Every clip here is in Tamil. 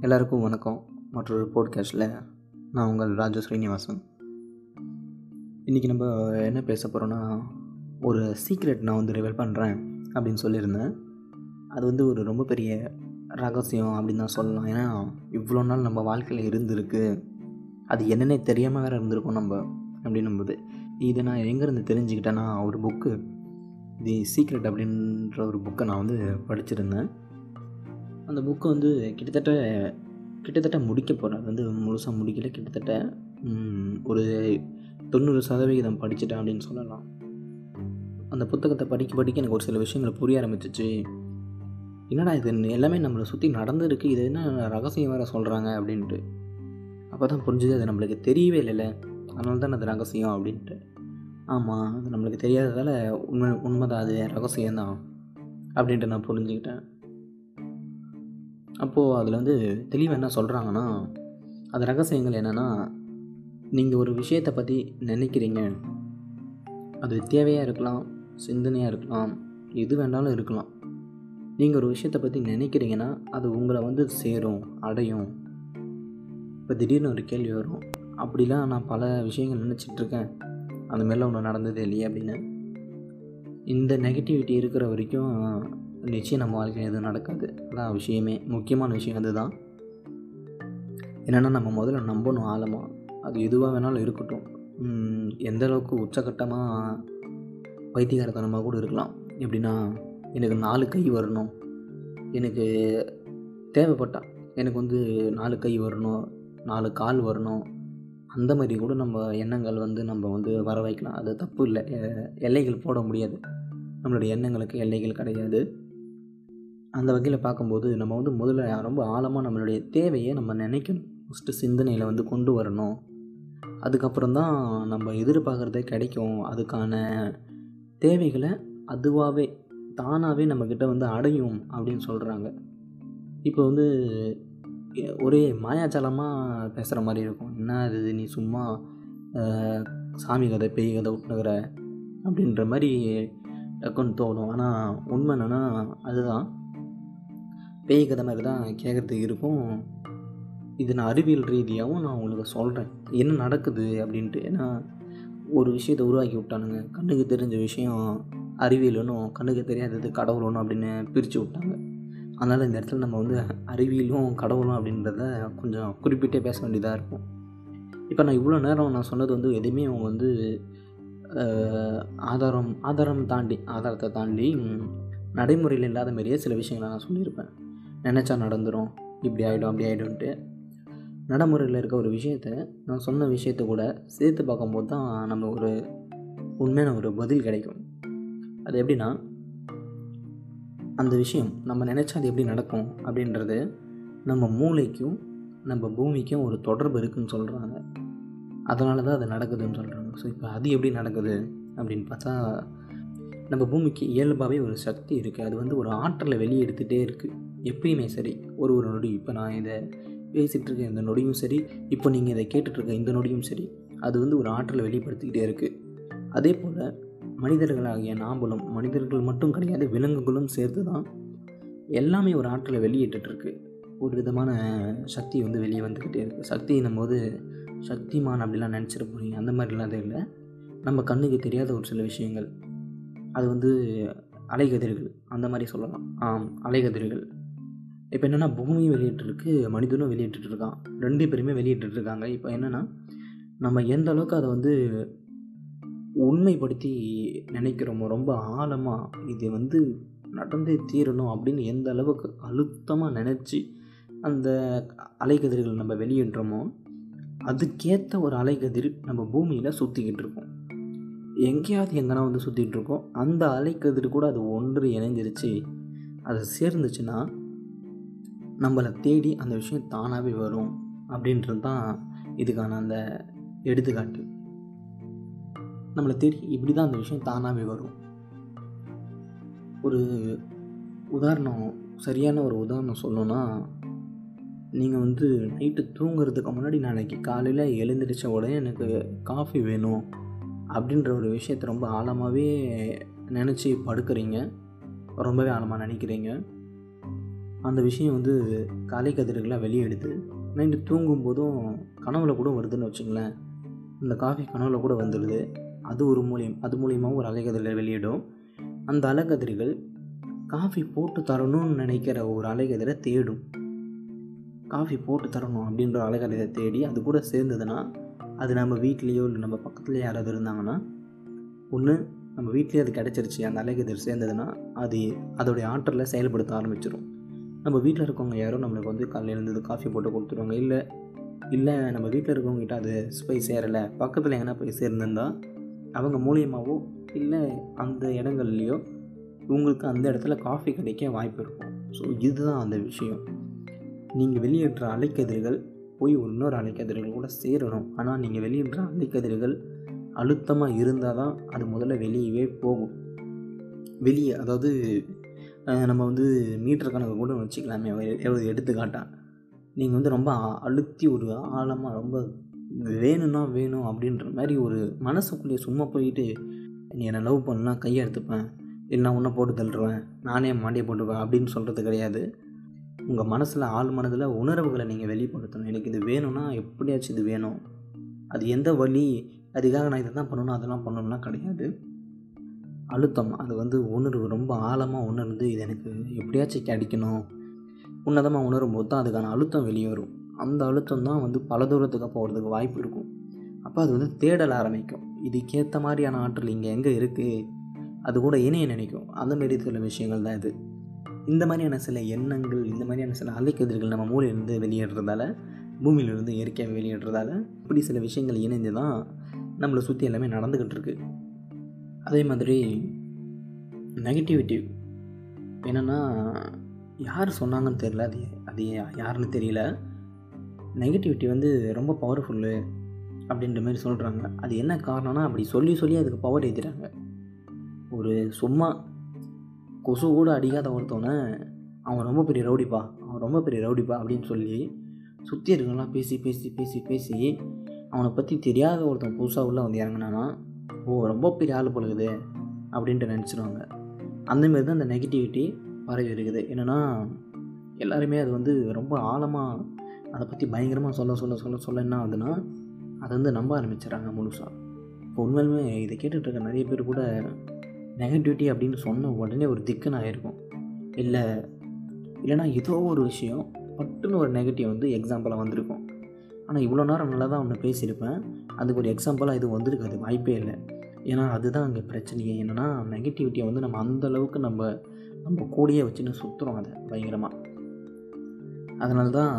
எல்லாருக்கும் வணக்கம். மற்றொரு போட்காஸ்டில் நான் உங்கள் ராஜு ஸ்ரீனிவாசன். இன்றைக்கி நம்ம என்ன பேச போகிறோன்னா ஒரு சீக்ரெட் நான் வந்து ரிவீல் பண்ணுறேன் அப்படின்னு சொல்லியிருந்தேன். அது வந்து ஒரு ரொம்ப பெரிய ரகசியம் அப்படின்னு தான் சொல்லலாம் ஏன்னா இவ்வளோ நாள் நம்ம வாழ்க்கையில் இருந்திருக்கு. அது என்னென்னே தெரியாமல் வேறு இருந்திருக்கோம் நம்ம அப்படின்னும்போது இதை நான் எங்கேருந்து தெரிஞ்சுக்கிட்டேன்னா ஒரு புக்கு தி சீக்ரெட் அப்படின்ற ஒரு புக்கை நான் வந்து படிச்சிருந்தேன். அந்த புக்கு வந்து கிட்டத்தட்ட கிட்டத்தட்ட முடிக்க போகிறேன் அது வந்து முழுசாக முடிக்கல. கிட்டத்தட்ட ஒரு தொண்ணூறு சதவிகிதம் படிச்சிட்டேன் அப்படின்னு சொல்லலாம். அந்த புத்தகத்தை படிக்க படிக்க எனக்கு ஒரு சில விஷயங்களை புரிய ஆரம்பிச்சிச்சு. என்னடா இது? எல்லாமே நம்மளை சுற்றி நடந்துருக்கு. இது என்ன ரகசியம் வேறு சொல்கிறாங்க அப்படின்ட்டு. அப்போ தான் புரிஞ்சுது அது நம்மளுக்கு தெரியவே இல்லைல்ல. அதனால தான் அது ரகசியம் அப்படின்ட்டு. ஆமாம் அது நம்மளுக்கு தெரியாததால் உண்மை உண்மைதான். அது ரகசியம்தான் அப்படின்ட்டு நான் புரிஞ்சுக்கிட்டேன். அப்போது அதில் வந்து தெளிவாக என்ன சொல்கிறாங்கன்னா அது ரகசியங்கள் என்னென்னா நீங்கள் ஒரு விஷயத்தை பற்றி நினைக்கிறீங்க. அது தேவையாக இருக்கலாம் சிந்தனையாக இருக்கலாம் எது வேணாலும் இருக்கலாம். நீங்கள் ஒரு விஷயத்தை பற்றி நினைக்கிறீங்கன்னா அது உங்களை வந்து சேரும் அடையும். இப்போ திடீர்னு ஒரு கேள்வி வரும். அப்படிலாம் நான் பல விஷயங்கள் நினச்சிட்ருக்கேன். அந்த மாதிரிலாம் ஒன்று நடந்தது இல்லையே அப்படின்னு. இந்த நெகட்டிவிட்டி இருக்கிற வரைக்கும் நிச்சயம் நம்ம வாழ்க்கையில் எதுவும் நடக்காது. அதான் விஷயமே. முக்கியமான விஷயம் அதுதான். என்னென்னா நம்ம முதல்ல நம்பணும் ஆழமாக அது எதுவாக வேணாலும் இருக்கட்டும். எந்தளவுக்கு எந்த அளவுக்கு உச்சக்கட்டமாக பைத்தியகாரத்தனமாக கூட இருக்கலாம். எப்படின்னா எனக்கு நாலு கை வரணும். எனக்கு தேவைப்பட்டால் எனக்கு வந்து நாலு கை வரணும் நாலு கால் வரணும். அந்த மாதிரி கூட நம்ம எண்ணங்கள் வந்து நம்ம வந்து வர வைக்கலாம். அது தப்பு இல்லை. எ- எல்லைகள் போட முடியாது. நம்மளுடைய எண்ணங்களுக்கு எல்லைகள் கிடையாது. அந்த வகையில் பார்க்கும்போது நம்ம வந்து முதல்ல ரொம்ப ஆழமாக நம்மளுடைய தேவையை நம்ம நினைக்கணும். ஃபஸ்ட்டு சிந்தனையில் வந்து கொண்டு வரணும். அதுக்கப்புறம் தான் நம்ம எதிர்பார்க்குறதே கிடைக்கும். அதுக்கான தேவைகளை அதுவாகவே தானாகவே நம்மக்கிட்ட வந்து அடையும் அப்படின்னு சொல்கிறாங்க இப்போ வந்து ஒரே மாயாஜாலமாக பேசுகிற மாதிரி இருக்கும். என்ன இது? நீ சும்மா சாமி கதை பேய் கதை விட்டுனுக்கிற அப்படின்ற மாதிரி டக்குன்னு தோணும். ஆனால் உண்மை என்னென்னா அதுதான். பேய் கதை மாதிரி தான் கேட்குறதுக்கு இருக்கும். இது நான் அறிவியல் ரீதியாகவும் நான் உங்களுக்கு சொல்கிறேன் என்ன நடக்குது அப்படின்ட்டு. ஏன்னா ஒரு விஷயத்தை உருவாக்கி விட்டானுங்க. கண்ணுக்கு தெரிஞ்ச விஷயம் அறிவியலுன்னும் கண்ணுக்கு தெரியாதது கடவுளும் அப்படின்னு பிரித்து விட்டாங்க. அதனால் இந்த இடத்துல நம்ம வந்து அறிவியலும் கடவுளும் அப்படின்றத கொஞ்சம் குறிப்பிட்டே பேச வேண்டியதாக இருக்கும். இப்போ நான் இவ்வளோ நேரம் நான் சொன்னது வந்து எதுவுமே அவங்க வந்து ஆதாரம் ஆதாரம் தாண்டி ஆதாரத்தை தாண்டி நடைமுறையில் இல்லாத மாதிரியே சில விஷயங்களை நான் சொல்லியிருப்பேன். நினச்சா நடந்துடும் இப்படி ஆகிடும் அப்படி ஆகிடும்ன்ட்டு நடைமுறையில் இருக்க ஒரு விஷயத்த நான் சொன்ன விஷயத்த கூட சேர்த்து பார்க்கும்போது தான் நம்ம ஒரு உண்மையான ஒரு பதில் கிடைக்கும். அது எப்படின்னா அந்த விஷயம் நம்ம நினச்சா அது எப்படி நடக்கும் அப்படின்றது நம்ம மூளைக்கும் நம்ம பூமிக்கும் ஒரு தொடர்பு இருக்குன்னு சொல்கிறாங்க அதனால தான் அது நடக்குதுன்னு சொல்கிறாங்க ஸோ இப்போ அது எப்படி நடக்குது அப்படின்னு பார்த்தா நம்ம பூமிக்கு இயல்பாகவே ஒரு சக்தி இருக்குது அது வந்து ஒரு ஆற்றலை வெளியே எடுத்துகிட்டே இருக்குது எப்பயுமே சரி. ஒரு ஒரு நொடி. இப்போ நான் இதை பேசிகிட்டு இருக்க இந்த நொடியும் சரி. இப்போ நீங்கள் இதை கேட்டுட்ருக்க இந்த நொடியும் சரி. அது வந்து ஒரு ஆற்றலை வெளிப்படுத்திக்கிட்டே இருக்குது அதே போல் மனிதர்களாகிய நாம்பளும் மனிதர்கள் மட்டும் கிடையாது விலங்குகளும் சேர்த்து தான் எல்லாமே ஒரு ஆற்றலை வெளியிட்டுருக்கு ஒரு விதமான சக்தி வந்து வெளியே வந்துக்கிட்டே இருக்குது சக்தின்னும் போது சக்திமான் அப்படிலாம் நினச்சிட போகிறீங்க அந்த மாதிரிலாம் அது இல்லை. நம்ம கண்ணுக்கு தெரியாத ஒரு சில விஷயங்கள். அது வந்து அலைகதிர்கள். அந்த மாதிரி சொல்லலாம். ஆம் அலைகதிர்கள். இப்போ என்னென்னா பூமியும் வெளியிட்டிருக்கு மனிதனும் வெளியிட்டுருக்கான். ரெண்டு பேருமே வெளியிட்டுருக்காங்க. இப்போ என்னென்னா நம்ம எந்த அளவுக்கு அதை வந்து உண்மைப்படுத்தி நினைக்கிறோமோ ரொம்ப ஆழமாக இது வந்து நடந்தே தீரணும் அப்படின்னு எந்த அளவுக்கு அழுத்தமாக நினச்சி அந்த அலைக்கதிர்கள் நம்ம வெளியிடுறோமோ அதுக்கேற்ற ஒரு அலைக்கதிர் நம்ம பூமியில் சுற்றிக்கிட்டு இருக்கோம். எங்கேயாவது எங்கன்னா வந்து சுற்றிட்டு இருக்கோம். அந்த அலைக்கதிர் கூட அது ஒன்று இணைஞ்சிருச்சு அது சேர்ந்துச்சுன்னா நம்மளை தேடி அந்த விஷயம் தானாகவே வரும் அப்படின்றது தான் இதுக்கான அந்த எடுத்துக்காட்டு. நம்மளை தேடி இப்படி தான் அந்த விஷயம் தானாகவே வரும். ஒரு உதாரணம் சரியான ஒரு உதாரணம் சொல்லணும்னா நீங்கள் வந்து நைட்டு தூங்குறதுக்கு முன்னாடி நாளைக்கு காலையில் எழுந்திரிச்ச உடனே எனக்கு காஃபி வேணும் அப்படின்ற ஒரு விஷயத்த ரொம்ப ஆழமாகவே நினச்சி படுக்கிறீங்க. ரொம்பவே ஆழமாக நினைக்கிறீங்க. அந்த விஷயம் வந்து காலை கதிர்களாக வெளியெடுத்து நைட்டு தூங்கும்போதும் கனவுல கூட வருதுன்னு வச்சுங்களேன். இந்த காஃபி கனவுல கூட வந்துடுது அது ஒரு மூலியம் அது மூலியமாகவும் ஒரு அலைகதிரில் வெளியிடும். அந்த அலைகதிர்கள் காஃபி போட்டு தரணும்னு நினைக்கிற ஒரு அலைக்கதிரை தேடும். காஃபி போட்டு தரணும் அப்படின்ற அலைக்கதிரை தேடி அது கூட சேர்ந்ததுன்னா அது நம்ம வீட்லேயோ இல்லை நம்ம பக்கத்துலேயோ யாராவது இருந்தாங்கன்னா ஒன்று நம்ம வீட்லேயே அது கிடச்சிருச்சு அந்த அலைக்கதிர் சேர்ந்ததுன்னா அது அதோடைய ஆற்றலில் செயல்படுத்த ஆரம்பிச்சிடும் நம்ம வீட்டில் இருக்கவங்க யாரும் நம்மளுக்கு வந்து காலையில் இருந்தது காஃபி போட்டு கொடுத்துருவாங்க. இல்லை இல்லை நம்ம வீட்டில் இருக்கவங்ககிட்ட அது போய் சேரலை பக்கத்தில் எங்கன்னா போய் சேர்ந்துருந்தால் அவங்க மூலியமாகவோ இல்லை அந்த இடங்கள்லையோ உங்களுக்கு அந்த இடத்துல காஃபி கிடைக்க வாய்ப்பு இருக்கும். ஸோ இதுதான் அந்த விஷயம். நீங்கள் வெளியேற்ற அலைக்கதிர்கள் போய் இன்னொரு அலைக்கதிர்கள் கூட சேரணும். ஆனால் நீங்கள் வெளியேற்ற அலைக்கதிர்கள் அழுத்தமாக இருந்தால் தான் அது முதல்ல வெளியவே போகும். வெளியே அதாவது நம்ம வந்து மீட்டர் கணக்கு கூட வச்சுக்கலாமே. எவ்வளோ நீங்கள் வந்து ரொம்ப அழுத்தி ஒரு ஆழமாக ரொம்ப வேணும்னா வேணும் அப்படின்ற மாதிரி ஒரு மனசுக்குள்ளேயே சும்மா போயிட்டு நீ என்னை லவ் பண்ணலாம் கையை எடுத்துப்பேன். என்ன உன்னை போட்டு தள்ளுருவேன். நானே மாண்டியை போட்டுப்பேன். அப்படின்னு சொல்கிறது கிடையாது. உங்கள் மனசில் ஆள் மனதில் உணர்வுகளை நீங்கள் வெளிப்படுத்தணும். எனக்கு இது வேணும்னா எப்படியாச்சும் இது வேணும். அது எந்த வழி? அதுக்காக நான் இதை தான் பண்ணணும் அதெல்லாம் பண்ணணும்லாம் கிடையாது. அழுத்தம் அது வந்து உணர்வு. ரொம்ப ஆழமாக உணர்ந்து இது எனக்கு எப்படியாச்சும் கிடைக்கணும். உன்னதமாக உணரும் போது தான் அதுக்கான அழுத்தம் வெளியே வரும் அந்த அழுத்தம் தான் வந்து பல தூரத்துக்கு போகிறதுக்கு வாய்ப்பு இருக்கும். அப்போ அது வந்து தேடல் ஆரம்பிக்கும். இதுக்கேற்ற மாதிரியான ஆற்றல் இங்கே எங்கே இருக்குது அது கூட இணைய நினைக்கும். அந்த மாரி சில விஷயங்கள் தான் இது. இந்த மாதிரியான சில எண்ணங்கள் இந்த மாதிரியான சில அலைக்கதிர்கள் நம்ம மூலையிலேருந்து வெளியேறதால பூமியிலிருந்து இயற்கையாக வெளியேறதால இப்படி சில விஷயங்கள் இணைந்து தான் நம்மளை சுற்றி எல்லாமே நடந்துக்கிட்டு இருக்கு. அதே மாதிரி நெகட்டிவிட்டி என்னென்னா யார் சொன்னாங்கன்னு தெரியல அது அது யாருன்னு தெரியல. நெகட்டிவிட்டி வந்து ரொம்ப பவர்ஃபுல்லு அப்படின்ற மாதிரி சொல்கிறாங்க அது என்ன காரணம்னா அப்படி சொல்லி சொல்லி அதுக்கு பவர் ஏற்றுறாங்க ஒரு சும்மா கொசு கூட அடிக்காத ஒருத்தவனை அவன் ரொம்ப பெரிய ரவுடிப்பா அவன் ரொம்ப பெரிய ரவுடிப்பா அப்படின்னு சொல்லி சுற்றி இருக்கலாம் பேசி பேசி பேசி பேசி அவனை பற்றி தெரியாத ஒருத்தன் புதுசாக உள்ள வந்து இறங்கினானா ஓ ரொம்ப பெரிய ஆள் பழகுது அப்படின்ட்டு நினச்சிருவாங்க. அந்தமாரி தான் அந்த நெகட்டிவிட்டி பரவி இருக்குது. என்னென்னா எல்லாருமே அது வந்து ரொம்ப ஆழமாக அதை பற்றி பயங்கரமாக சொல்ல சொல்ல சொல்ல சொல்ல என்ன ஆகுதுன்னா அதை வந்து நம்ப ஆரம்பிச்சிடறாங்க முழுசாக இப்போ உண்மையிலுமே இதை கேட்டுட்டு இருக்க நிறைய பேர் கூட நெகட்டிவிட்டி அப்படின்னு சொன்ன உடனே ஒரு திக்குன்னு ஆயிருக்கும். இல்லை இல்லைனா ஏதோ ஒரு விஷயம் பட்டுன்னு ஒரு நெகட்டிவ் வந்து எக்ஸாம்பிளாக வந்திருக்கும். ஆனால் இவ்வளோ நேரம் நல்லா தான் ஒன்று பேசியிருப்பேன். அதுக்கு ஒரு எக்ஸாம்பிளாக இது வந்திருக்காது வாய்ப்பே இல்லை. ஏன்னா அதுதான் அங்கே பிரச்சனையே. என்னென்னா நெகட்டிவிட்டியை வந்து நம்ம அந்த அளவுக்கு நம்ம நம்ம கூடயே வச்சுன்னு சுற்றுறோம் அதை பயங்கரமாக அதனால தான்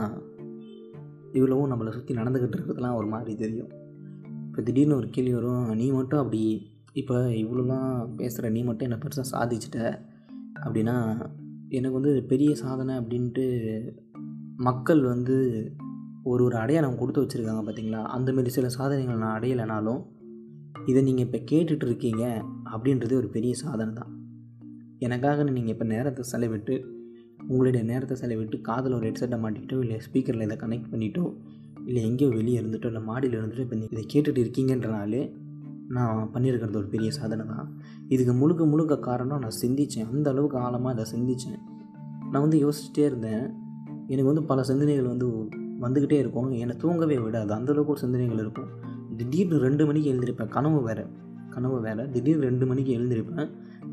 இவ்வளவும் நம்மளை சுற்றி நடந்துக்கிட்டு இருக்கிறதுலாம் ஒரு மாதிரி தெரியும். இப்போ திடீர்னு ஒரு கேள்வி வரும் நீ மட்டும் அப்படி இப்போ இவ்வளோலாம் பேசுகிற நீ மட்டும் என்னை பெருசாக சாதிச்சிட்ட? அப்படின்னா எனக்கு வந்து பெரிய சாதனை அப்படின்ட்டு மக்கள் வந்து ஒரு ஒரு அடையாளம் கொடுத்து வச்சுருக்காங்க பார்த்தீங்களா? அந்தமாரி சில சாதனைகள் நான் அடையலைனாலும் இதை நீங்கள் இப்போ கேட்டுட்ருக்கீங்க அப்படின்றது ஒரு பெரிய சாதனை தான். எனக்காக நீங்கள் இப்போ நேரத்தை செலவிட்டு உங்களுடைய நேரத்தை செலவிட்டு காதில் ஒரு ஹெட்செட்டை மாட்டிக்கிட்டோ இல்லை ஸ்பீக்கரில் இதை கனெக்ட் பண்ணிட்டோ இல்லை எங்கேயோ வெளியே இருந்துட்டோ இல்லை மாடியில் இருந்துட்டோ இப்போ இதை கேட்டுட்டு இருக்கீங்கன்றனாலே நான் பண்ணியிருக்கிறது ஒரு பெரிய சாதனை தான். இதுக்கு முழுக்க முழுக்க காரணம் நான் சிந்தித்தேன் அந்த அளவுக்கு ஆழமாக இதை சிந்தித்தேன் நான் வந்து யோசிச்சுட்டே இருந்தேன். எனக்கு வந்து பல சிந்தனைகள் வந்து வந்துக்கிட்டே இருக்கும். என்னை தூங்கவே விடாது. அந்தளவுக்கு ஒரு சிந்தனைகள் இருக்கும். திடீர்னு ரெண்டு மணிக்கு எழுந்திருப்பேன். கனவு வேறு. கனவு வேறு. திடீர்னு ரெண்டு மணிக்கு எழுந்திருப்பேன்.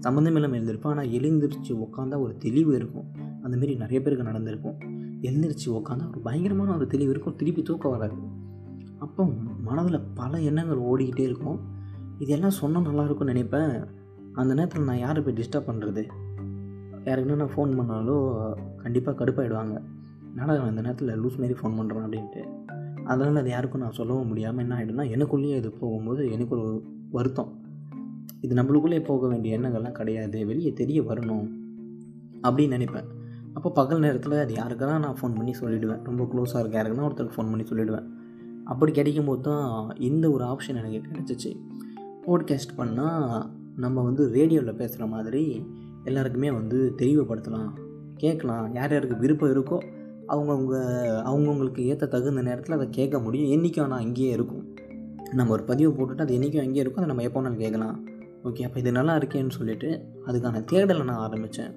சம்மந்தம் இல்லாமல் எழுந்திருப்பேன் ஆனால் எழுந்திரிச்சு உட்காந்தா ஒரு தெளிவு இருக்கும். அந்தமாரி நிறைய பேருக்கு நடந்திருக்கும். எழுந்திரிச்சு உட்காந்தா ஒரு பயங்கரமான ஒரு தெளிவு இருக்கும். திருப்பி தூக்கம் வராது. அப்போ மனதில் பல எண்ணங்கள் ஓடிக்கிட்டே இருக்கும். இதெல்லாம் சொன்னால் நல்லாயிருக்கும்னு நினைப்பேன். அந்த நேரத்தில் நான் யாரை போய் டிஸ்டர்ப் பண்ணுறது யாருக்குன்னா நான் ஃபோன் பண்ணாலும் கண்டிப்பாக கடுப்பாயிடுவாங்க. என்னடா இந்த நேரத்தில் லூஸ் மாரி ஃபோன் பண்ணுறேன் அப்படின்ட்டு. அதனால் அது யாருக்கும் நான் சொல்லவும் முடியாமல் என்ன ஆகிடும்னா எனக்குள்ளேயே இது போகும்போது எனக்கு ஒரு வருத்தம். இது நம்மளுக்குள்ளே போக வேண்டிய எண்ணங்கள்லாம் கிடையாது வெளியே தெரிய வரணும் அப்படின்னு நினைப்பேன். அப்போ பகல் நேரத்தில் அது யாருக்கெல்லாம் நான் ஃபோன் பண்ணி சொல்லிவிடுவேன் ரொம்ப க்ளோஸாக இருக்க? யாருக்குன்னா ஒருத்தருக்கு ஃபோன் பண்ணி சொல்லிவிடுவேன் அப்படி கிடைக்கும் போது தான் இந்த ஒரு ஆப்ஷன் எனக்கு கிடச்சிச்சு. போட்காஸ்ட் பண்ணால் நம்ம வந்து ரேடியோவில் பேசுகிற மாதிரி எல்லாருக்குமே வந்து தெளிவுபடுத்தலாம் கேட்கலாம். யார் யாருக்கு விருப்பம் இருக்கோ அவங்கவுங்க அவங்கவுங்களுக்கு ஏற்ற தகுந்த நேரத்தில் அதை கேட்க முடியும். என்றைக்கும் ஆனால் அங்கேயே இருக்கும். நம்ம ஒரு பதிவை போட்டுட்டு அது என்றைக்கும் அங்கேயே இருக்கும். அதை நம்ம எப்போ வேணாலும் கேட்கலாம். ஓகே அப்போ இது நல்லா இருக்கேன்னு சொல்லிட்டு அதுக்கான தேடலை நான் ஆரம்பித்தேன்.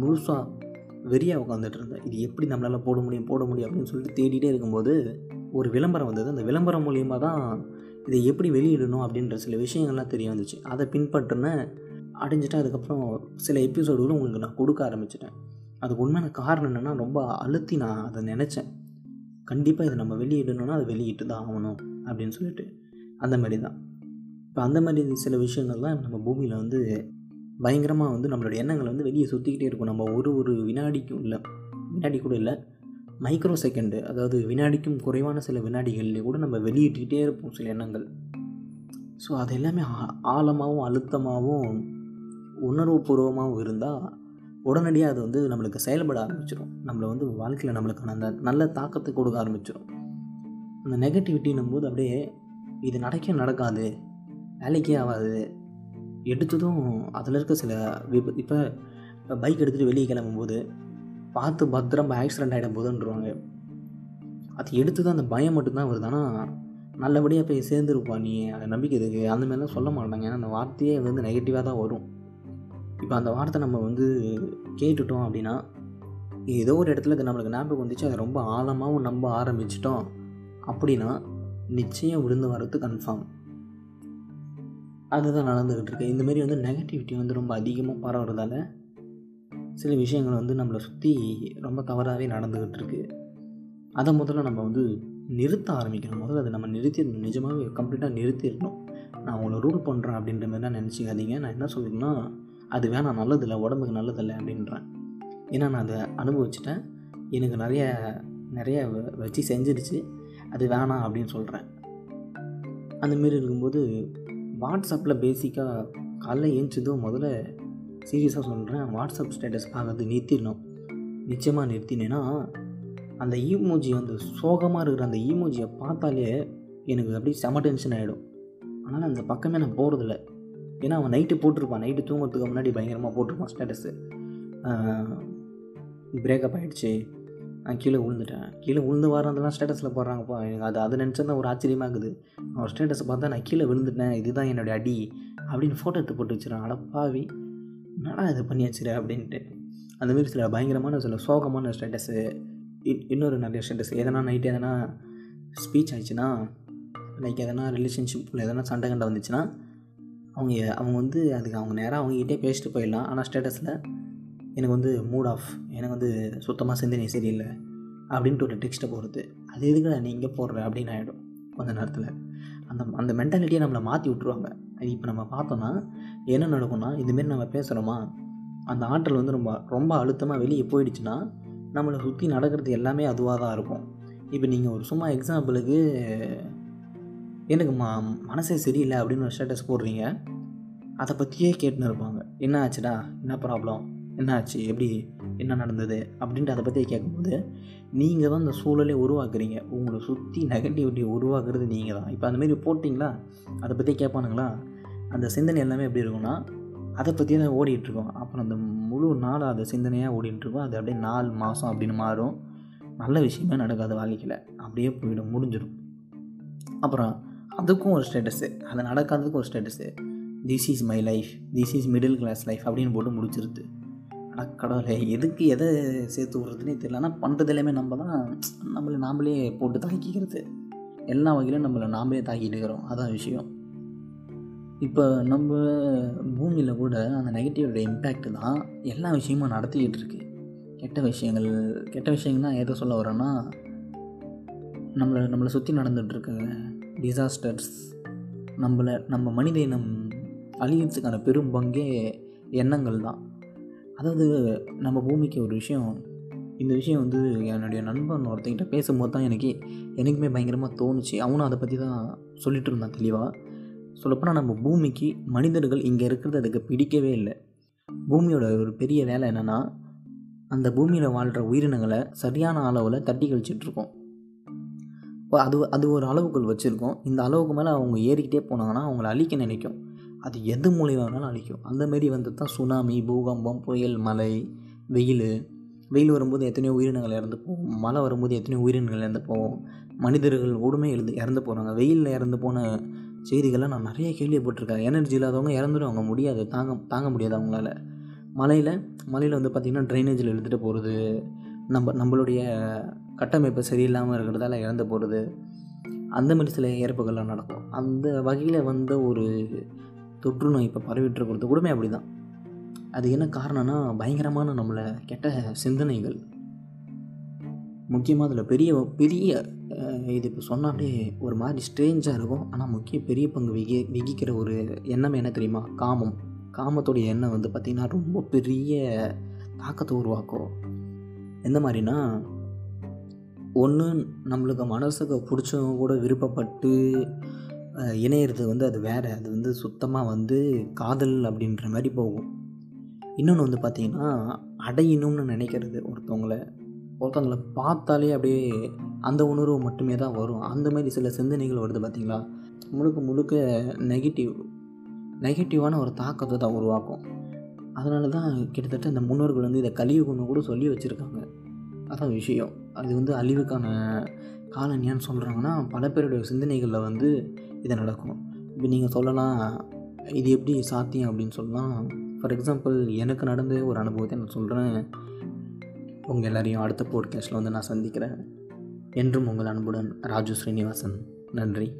முழுசாக வெறியாக உட்காந்துட்டு இருந்தேன். இது எப்படி நம்மளால் போட முடியும் போட முடியும் அப்படின்னு சொல்லிட்டு தேடிட்டே இருக்கும்போது ஒரு விளம்பரம் வந்தது. அந்த விளம்பரம் மூலியமாக தான் இதை எப்படி வெளியிடணும் அப்படின்ற சில விஷயங்கள்லாம் தெரிய வந்துச்சு. அதை பின்பற்றுனேன் அடைஞ்சிட்டு அதுக்கப்புறம் சில எபிசோடுகளும் உங்களுக்கு நான் கொடுக்க ஆரம்பிச்சிட்டேன். அதுக்கு உண்மையான காரணம் என்னென்னா ரொம்ப அழுத்தி நான் அதை நினச்சேன். கண்டிப்பாக இதை நம்ம வெளியிடணும்னா அதை வெளியிட்டு தான் ஆகணும் அப்படின்னு சொல்லிட்டு. அந்த மாதிரி தான். இப்போ அந்த மாதிரி சில விஷயங்கள் தான் நம்ம பூமியில் வந்து பயங்கரமாக வந்து நம்மளோட எண்ணங்களை வந்து வெளியே சுற்றிக்கிட்டே இருக்கும். நம்ம ஒரு ஒரு வினாடிக்கும் இல்லை வினாடி கூட இல்லை மைக்ரோ செகண்டு அதாவது வினாடிக்கும் குறைவான சில வினாடிகள்லேயே கூட நம்ம வெளியிட்டுக்கிட்டே இருப்போம் சில எண்ணங்கள். ஸோ அது எல்லாமே ஆ- ஆழமாகவும் அழுத்தமாகவும் உணர்வுபூர்வமாகவும் இருந்தால் உடனடியாக அது வந்து நம்மளுக்கு செயல்பட ஆரம்பிச்சிடும் நம்மளை வந்து வாழ்க்கையில் நம்மளுக்கான அந்த நல்ல தாக்கத்தை கொடுக்க ஆரம்பிச்சிடும் அந்த நெகட்டிவிட்டின்னும் போது அப்படியே இது நடக்கவே நடக்காது. வேலைக்கே ஆகாது. எடுத்ததும் அதில் இருக்க சில விப இப்போ பைக் எடுத்துகிட்டு வெளியே கிளம்பும்போது பார்த்து பத்திரம் ஆக்சிடென்ட் ஆகிடும் போதுன்றவாங்க அது எடுத்து தான் அந்த பயம் மட்டும்தான் வருது. ஆனால் நல்லபடியாக போய் சேர்ந்துருப்பா நீ. அதை நம்பிக்கை இருக்கு. அந்த மாதிரிலாம் சொல்ல மாட்டாங்க. ஏன்னா அந்த வார்த்தையே வந்து நெகட்டிவாக தான் வரும். இப்போ அந்த வார்த்தை நம்ம வந்து கேட்டுட்டோம் அப்படின்னா ஏதோ ஒரு இடத்துல அது நம்மளுக்கு ஞாபகம் வந்துச்சு. அதை ரொம்ப ஆழமாகவும் நம்ப ஆரம்பிச்சிட்டோம் அப்படின்னா நிச்சயம் விழுந்து வர்றது கன்ஃபார்ம் அதுதான் நடந்துக்கிட்டு இருக்கு இந்த மாதிரி வந்து நெகட்டிவிட்டி வந்து ரொம்ப அதிகமாக பரவுறதால சில விஷயங்கள் வந்து நம்மளை சுற்றி ரொம்ப தவறாகவே நடந்துக்கிட்டு இருக்கு அதை முதல்ல நம்ம வந்து நிறுத்த ஆரம்பிக்கணும். முதல்ல அதை நம்ம நிறுத்திடணும். நிஜமாகவே கம்ப்ளீட்டாக நிறுத்திடணும். நான் உங்களை ரூல் பண்ணுறேன் அப்படின்ற மாதிரிலாம் நினச்சிக்காதீங்க. நான் என்ன சொல்கிறேன்னா அது வேணாம் நல்லதில்லை உடம்புக்கு நல்லதில்லை அப்படின்றேன். ஏன்னா நான் அதை அனுபவிச்சிட்டேன். எனக்கு நிறைய நிறைய வ- வச்சு செஞ்சிருச்சு அது வேணாம் அப்படின்னு சொல்கிறேன் அந்த மாரி இருக்கும்போது வாட்ஸ்அப்பில் பேசிக்காக காலைல ஏஞ்சிதும் முதல்ல சீரியஸாக சொல்கிறேன் வாட்ஸ்அப் ஸ்டேட்டஸ் பார்க்கறது நிறுத்திடணும். நிச்சயமாக நிறுத்தினேன்னா அந்த ஈமோஜி அந்த சோகமாக இருக்கிற அந்த ஈமோஜியை பார்த்தாலே எனக்கு அப்படியே செம டென்ஷன் ஆகிடும் ஆனால் அந்த பக்கமே நான் போகிறதில்ல ஏன்னா அவன் நைட்டு போட்டிருப்பான். நைட்டு தூங்குறதுக்கு முன்னாடி பயங்கரமாக போட்டிருப்பான் ஸ்டேட்டஸு பிரேக்கப் ஆகிடுச்சு நான் கீழே விழுந்துட்டேன். கீழே விழுந்து வரதெல்லாம் ஸ்டேட்டஸில் போடுறாங்கப்பா. எனக்கு அது அது நினச்சா தான் ஒரு ஆச்சரியமாக இருக்குது அவர் ஸ்டேட்டஸை பார்த்தா நான் கீழே விழுந்துட்டேன். இதுதான் என்னுடைய அடி அப்படின்னு ஃபோட்டோ எடுத்து போட்டு வச்சிடறான். அடப்பாவி என்னடா இது பண்ணி அப்படின்ட்டு. அந்தமாரி சில பயங்கரமான சில சோகமான ஸ்டேட்டஸு இன்னொரு நிறைய ஸ்டேட்டஸ் எதனா நைட்டு எதனா ஸ்பீச் ஆயிடுச்சுன்னா லைக் எதனா ரிலேஷன்ஷிப்பில் எதனா சண்டை கண்டை வந்துச்சுன்னா அவங்க அவங்க வந்து அதுக்கு அவங்க நேராக அவங்ககிட்டே பேசிட்டு போயிடலாம். ஆனால் ஸ்டேட்டஸில் எனக்கு வந்து மூட் ஆஃப் எனக்கு வந்து சுத்தமாக சிந்தனை சரியில்லை அப்படின்ட்டு ஒரு டெக்ஸ்ட்டை போடுறது. அது எதுக்கு நீ இங்கே போடுற அப்படின்னு ஆகிடும் கொஞ்ச நேரத்தில். அந்த அந்த மென்டாலிட்டியை நம்மளை மாற்றி விட்ருவாங்க அது இப்போ நம்ம பார்த்தோன்னா என்ன நடக்கும்னா இதுமாரி நம்ம பேசுகிறோமா அந்த ஆற்றல் வந்து ரொம்ப ரொம்ப அழுத்தமாக வெளியே போயிடுச்சுன்னா நம்மளை சுற்றி நடக்கிறது எல்லாமே அதுவாக தான் இருக்கும். இப்போ நீங்கள் ஒரு சும்மா எக்ஸாம்பிளுக்கு எனக்கு ம மனசே சரியில்லை அப்படின்னு ஒரு ஸ்டேட்டஸ் போடுறீங்க அதை பற்றியே கேட்டுன்னு இருப்பாங்க. என்ன ஆச்சுடா? என்ன ப்ராப்ளம் என்ன ஆச்சு எப்படி? என்ன நடந்தது? அப்படின்ட்டு அதை பற்றி கேட்கும்போது நீங்கள் தான் அந்த சூழலே உருவாக்குறீங்க. உங்களை சுற்றி நெகட்டிவிட்டி உருவாக்குறது நீங்கள் தான். இப்போ அந்தமாரி போட்டிங்களா? அதை பற்றி கேட்பானுங்களா? அந்த சிந்தனை எல்லாமே எப்படி இருக்கும்னா அதை பற்றி தான் ஓடிட்டுருக்கோம் அப்புறம் அந்த முழு நாள் அந்த சிந்தனையாக ஓடிட்டுருக்கோம் அது அப்படியே நாலு மாதம் அப்படின்னு மாறும். நல்ல விஷயமே நடக்காது வாழ்க்கையில். அப்படியே போயிடும் முடிஞ்சிடும். அப்புறம் அதுக்கும் ஒரு ஸ்டேட்டஸு அது நடக்காததுக்கும் ஒரு status this is my life this is middle class life அப்படின்னு போட்டு முடிச்சிருது. ஆனால் கடவுளே எதுக்கு எதை சேர்த்து விட்றதுனே தெரியல. ஆனால் பண்ணுறது எல்லாமே நம்ம தான் நம்மளை நாமளே போட்டு தாக்கிக்கிறது. எல்லா வகையிலும் நம்மளை நாமளே தாக்கிட்டு இருக்கிறோம். அதான் விஷயம். இப்போ நம்ம பூமியில் கூட அந்த நெகட்டிவோட இம்பேக்ட் தான் எல்லா விஷயமும் நடத்திக்கிட்டு இருக்கு. கெட்ட விஷயங்கள் கெட்ட விஷயங்கள்லாம் எதை சொல்ல வரோன்னா நம்மளை நம்மளை சுற்றி நடந்துகிட்ருக்க டிசாஸ்டர்ஸ் நம்மளை நம்ம மனித இனம் அழியத்துக்கான பெரும் பங்கே எண்ணங்கள் தான். அதாவது நம்ம பூமிக்கு ஒரு விஷயம் இந்த விஷயம் வந்து என்னுடைய நண்பன் ஒருத்தங்கிட்ட பேசும்போது தான் எனக்கு எனக்குமே பயங்கரமாக தோணுச்சு. அவனும் அதை பற்றி தான் சொல்லிட்டு இருந்தான் தெளிவாக சொல்லப்போனால் நம்ம பூமிக்கு மனிதர்கள் இங்கே இருக்கிறது அதுக்கு பிடிக்கவே இல்லை. பூமியோட ஒரு பெரிய வேலை என்னென்னா அந்த பூமியில் வாழ்கிற உயிரினங்களை சரியான அளவில் தட்டி கழிச்சிட்ருக்கோம் இப்போ அது அது ஒரு அளவுக்குள் வச்சுருக்கோம். இந்த அளவுக்கு மேலே அவங்க ஏறிக்கிட்டே போனாங்கன்னா அவங்கள அழிக்க நினைக்கும். அது எது மூலியமாக வேணாலும் அழிக்கும். அந்த மாரி வந்து தான் சுனாமி பூகம்பம் புயல் மழை வெயில். வெயில் வரும்போது எத்தனையோ உயிரினங்கள் இறந்து போகும். மழை வரும்போது எத்தனையோ உயிரினங்கள் இறந்து போகும். மனிதர்கள் கூடமே எழுந்து இறந்து போகிறாங்க வெயிலில் இறந்து போன செய்திகள்லாம் நான் நிறைய கேள்விப்பட்டிருக்கேன். எனர்ஜி இல்லாதவங்க இறந்துடுவாங்க முடியாது. தாங்க தாங்க முடியாது அவங்களால. மலையில் மலையில் வந்து பார்த்திங்கன்னா ட்ரைனேஜில் இழுத்துட்டு போகிறது நம்ம நம்மளுடைய கட்டமைப்பு சரியில்லாமல் இருக்கிறதால இறந்து போகிறது அந்த மாதிரி சில இறப்புகள்லாம் நடக்கும். அந்த வகையில் வந்த ஒரு தொற்று நோய் இப்போ பரவிட்டு இருக்கிறது கூடமே அப்படி தான் அது என்ன காரணம்னா பயங்கரமான நம்மளை கெட்ட சிந்தனைகள். முக்கியமாக அதில் பெரிய பெரிய இது இப்போ சொன்னாலே ஒரு மாதிரி ஸ்ட்ரேஞ்சாக இருக்கும். ஆனால் முக்கிய பெரிய பங்கு விகி விகிக்கிற ஒரு எண்ணம் என்ன தெரியுமா? காமம். காமத்தோடைய எண்ணம் வந்து பார்த்திங்கன்னா ரொம்ப பெரிய தாக்கத்தை உருவாக்கும். எந்த மாதிரினா ஒன்று நம்மளுக்கு மனசுக்கு பிடிச்சவங்க கூட விருப்பப்பட்டு இணையிறது வந்து அது வேறு. அது வந்து சுத்தமாக வந்து காதல் அப்படின்ற மாதிரி போகும். இன்னொன்று வந்து பார்த்திங்கன்னா அடையணும்னு நினைக்கிறது ஒருத்தவங்கள. ஒருத்தவங்கள பார்த்தாலே அப்படியே அந்த உணர்வு மட்டுமே தான் வரும். அந்த மாதிரி சில சிந்தனைகள் வருது பார்த்தீங்களா முழுக்க முழுக்க நெகட்டிவ் நெகட்டிவான ஒரு தாக்கத்தை தான் உருவாக்கும். அதனால தான் கிட்டத்தட்ட இந்த முன்னோர்கள் வந்து இதை கலியுகம்னு கூட சொல்லி வச்சுருக்காங்க. அதான் விஷயம். அது வந்து அழிவுக்கான காலம் ஏன்னு சொல்கிறாங்கன்னா பல பேருடைய சிந்தனைகளில் வந்து இது நடக்கும். இப்போ நீங்கள் சொல்லலாம் இது எப்படி சாத்தியம் அப்படின்னு சொல்லலாம். ஃபார் எக்ஸாம்பிள் எனக்கு நடந்த ஒரு அனுபவத்தை நான் சொல்கிறேன் உங்கள் எல்லாரையும் அடுத்த போட்காஸ்ட்டில் வந்து நான் சந்திக்கிறேன். என்றும் உங்கள் அன்புடன் ராஜு ஸ்ரீனிவாசன். நன்றி.